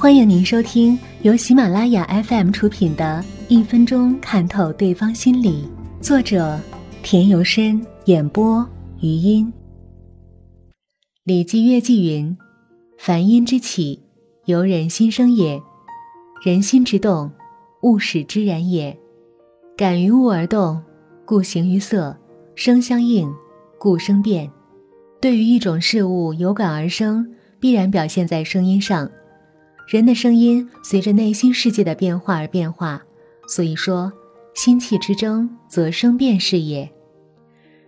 欢迎您收听由喜马拉雅 FM 出品的《一分钟看透对方心理》，作者田由深，演播余音。《礼记乐记》云：“凡音之起，由人心生也；人心之动，物使之然也。感于物而动，故形于色；声相应，故声变。对于一种事物有感而生，必然表现在声音上。”人的声音随着内心世界的变化而变化，所以说，心气之争，则声变是也。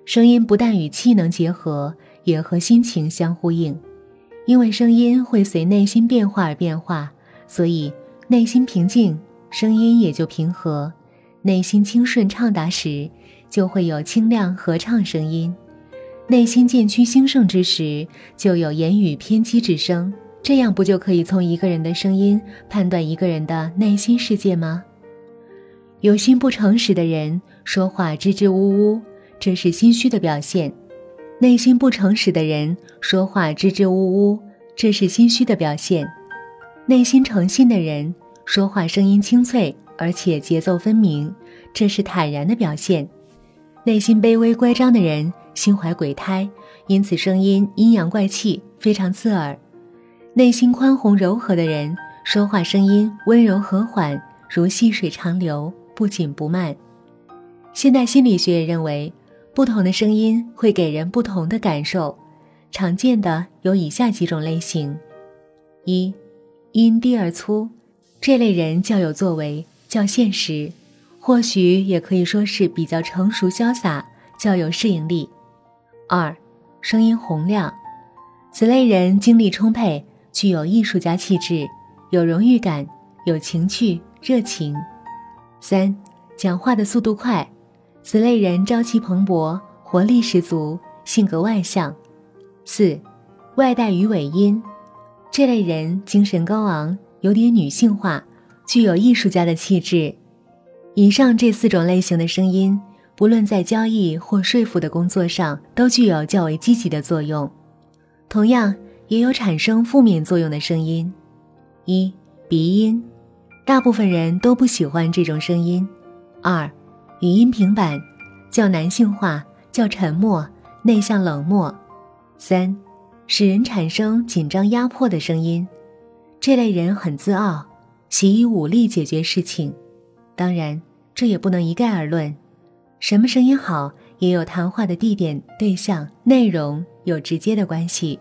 声音不但与气能结合，也和心情相呼应。因为声音会随内心变化而变化，所以内心平静，声音也就平和；内心清顺畅达时，就会有清亮合唱声音；内心渐趋兴盛之时，就有言语偏激之声。这样不就可以从一个人的声音判断一个人的内心世界吗？有心不诚实的人说话支支吾吾，这是心虚的表现；内心不诚实的人说话支支吾吾，这是心虚的表现；内心诚信的人说话声音清脆而且节奏分明，这是坦然的表现；内心卑微乖张的人心怀鬼胎，因此声音阴阳怪气，非常刺耳。内心宽宏柔和的人，说话声音温柔和缓，如细水长流，不紧不慢。现代心理学也认为，不同的声音会给人不同的感受。常见的有以下几种类型：一，音低而粗，这类人较有作为，较现实，或许也可以说是比较成熟潇洒，较有适应力。二，声音洪亮，此类人精力充沛。具有艺术家气质，有荣誉感，有情趣、热情。三，讲话的速度快，此类人朝气蓬勃，活力十足，性格外向。四，外带鱼尾音，这类人精神高昂，有点女性化，具有艺术家的气质。以上这四种类型的声音，不论在交易或说服的工作上，都具有较为积极的作用。同样。也有产生负面作用的声音，一鼻音，大部分人都不喜欢这种声音。二，语音平板，较男性化，较沉默，内向冷漠。三，使人产生紧张压迫的声音，这类人很自傲，喜以武力解决事情。当然，这也不能一概而论，什么声音好，也有谈话的地点、对象、内容有直接的关系。